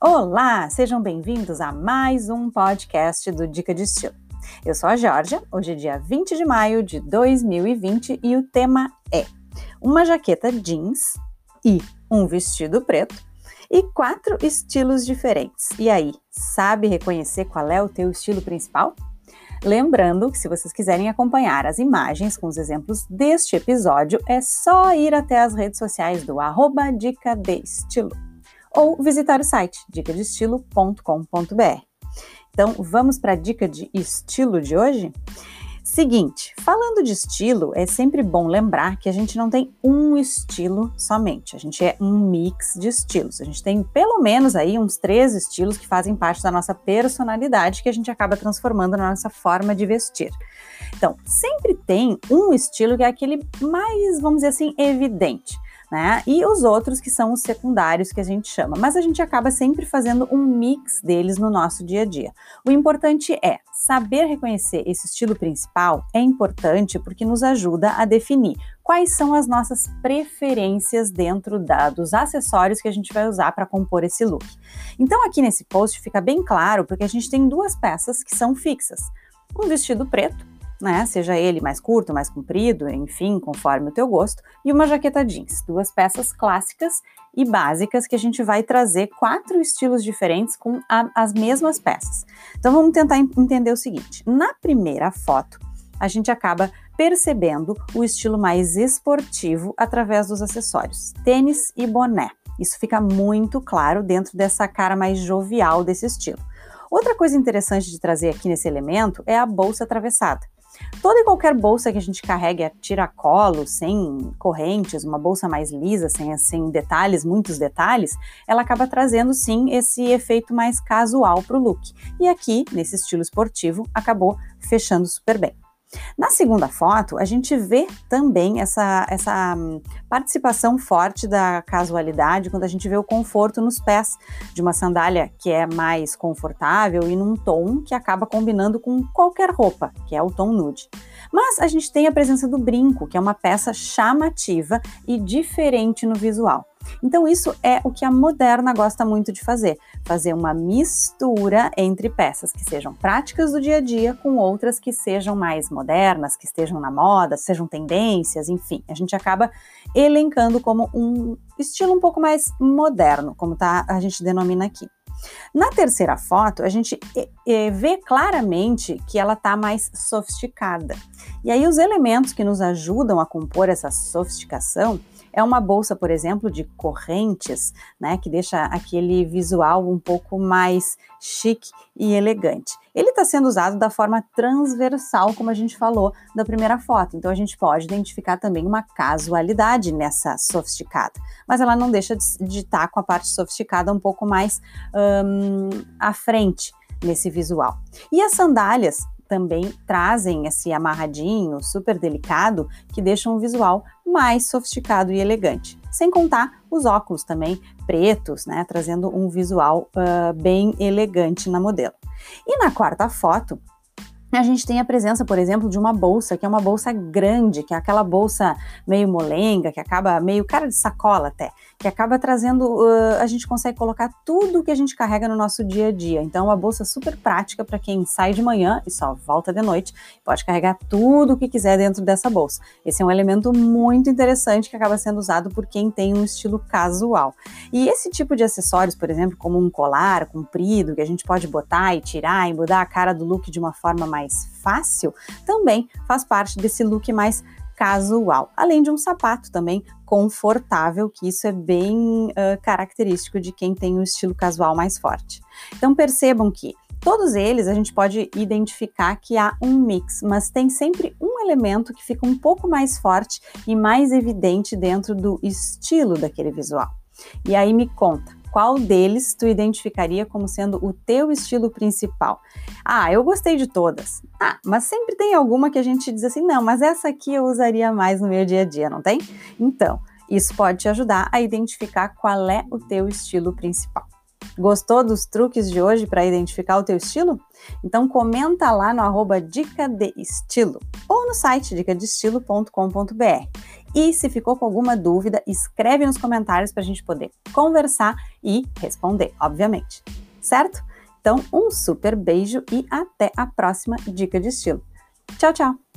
Olá, sejam bem-vindos a mais um podcast do Dica de Estilo. Eu sou a Georgia, hoje é dia 20 de maio de 2020 e o tema é uma jaqueta jeans e um vestido preto e quatro estilos diferentes. E aí, sabe reconhecer qual é o teu estilo principal? Lembrando que se vocês quiserem acompanhar as imagens com os exemplos deste episódio, é só ir até as redes sociais do arroba Dica de Estilo ou visitar o site dicadestilo.com.br. Então, vamos para a dica de estilo de hoje? Seguinte, falando de estilo, é sempre bom lembrar que a gente não tem um estilo somente, a gente é um mix de estilos. A gente tem pelo menos aí uns três estilos que fazem parte da nossa personalidade que a gente acaba transformando na nossa forma de vestir. Então, sempre tem um estilo que é aquele mais, vamos dizer assim, evidente né? E os outros que são os secundários que a gente chama. Mas a gente acaba sempre fazendo um mix deles no nosso dia a dia. O importante é saber reconhecer esse estilo principal é importante porque nos ajuda a definir quais são as nossas preferências dentro da, dos acessórios que a gente vai usar para compor esse look. Então aqui nesse post fica bem claro porque a gente tem duas peças que são fixas. Um vestido preto né? Seja ele mais curto, mais comprido, enfim, conforme o teu gosto, e uma jaqueta jeans, duas peças clássicas e básicas que a gente vai trazer quatro estilos diferentes com a, as mesmas peças. Então vamos tentar entender o seguinte: na primeira foto, a gente acaba percebendo o estilo mais esportivo através dos acessórios, tênis e boné. Isso fica muito claro dentro dessa cara mais jovial desse estilo. Outra coisa interessante de trazer aqui nesse elemento é a bolsa atravessada. Toda e qualquer bolsa que a gente carregue a tiracolo, sem correntes, uma bolsa mais lisa, sem, sem detalhes, muitos detalhes, ela acaba trazendo sim esse efeito mais casual para o look. E aqui, nesse estilo esportivo, acabou fechando super bem. Na segunda foto, a gente vê também essa, essa hum, participação forte da casualidade quando a gente vê o conforto nos pés de uma sandália que é mais confortável e num tom que acaba combinando com qualquer roupa, que é o tom nude. Mas a gente tem a presença do brinco, que é uma peça chamativa e diferente no visual. Então, isso é o que a moderna gosta muito de fazer: fazer uma mistura entre peças que sejam práticas do dia a dia com outras que sejam mais modernas, que estejam na moda, sejam tendências, enfim. A gente acaba elencando como um estilo um pouco mais moderno, como tá, a gente denomina aqui. Na terceira foto, a gente vê claramente que ela está mais sofisticada. E aí, os elementos que nos ajudam a compor essa sofisticação é uma bolsa, por exemplo, de correntes, né, que deixa aquele visual um pouco mais chique e elegante. Ele está sendo usado da forma transversal, como a gente falou da primeira foto. Então a gente pode identificar também uma casualidade nessa sofisticada, mas ela não deixa de estar tá com a parte sofisticada um pouco mais um, à frente nesse visual. E as sandálias também trazem esse amarradinho super delicado que deixa um visual mais sofisticado e elegante. Sem contar os óculos também pretos, né, trazendo um visual uh, bem elegante na modelo. E na quarta foto, a gente tem a presença, por exemplo, de uma bolsa, que é uma bolsa grande, que é aquela bolsa meio molenga, que acaba meio cara de sacola até, que acaba trazendo, uh, a gente consegue colocar tudo que a gente carrega no nosso dia a dia. Então, uma bolsa super prática para quem sai de manhã e só volta de noite, pode carregar tudo o que quiser dentro dessa bolsa. Esse é um elemento muito interessante que acaba sendo usado por quem tem um estilo casual. E esse tipo de acessórios, por exemplo, como um colar comprido, que a gente pode botar e tirar e mudar a cara do look de uma forma mais mais fácil, também faz parte desse look mais casual, além de um sapato também confortável, que isso é bem uh, característico de quem tem um estilo casual mais forte. Então percebam que todos eles a gente pode identificar que há um mix, mas tem sempre um elemento que fica um pouco mais forte e mais evidente dentro do estilo daquele visual. E aí me conta, qual deles tu identificaria como sendo o teu estilo principal? Ah, eu gostei de todas. Ah, mas sempre tem alguma que a gente diz assim, não, mas essa aqui eu usaria mais no meu dia a dia, não tem? Então, isso pode te ajudar a identificar qual é o teu estilo principal. Gostou dos truques de hoje para identificar o teu estilo? Então comenta lá no arroba Dica de Estilo ou no site dicadestilo.com.br. E se ficou com alguma dúvida, escreve nos comentários para a gente poder conversar e responder, obviamente. Certo? Então, um super beijo e até a próxima Dica de Estilo. Tchau, tchau!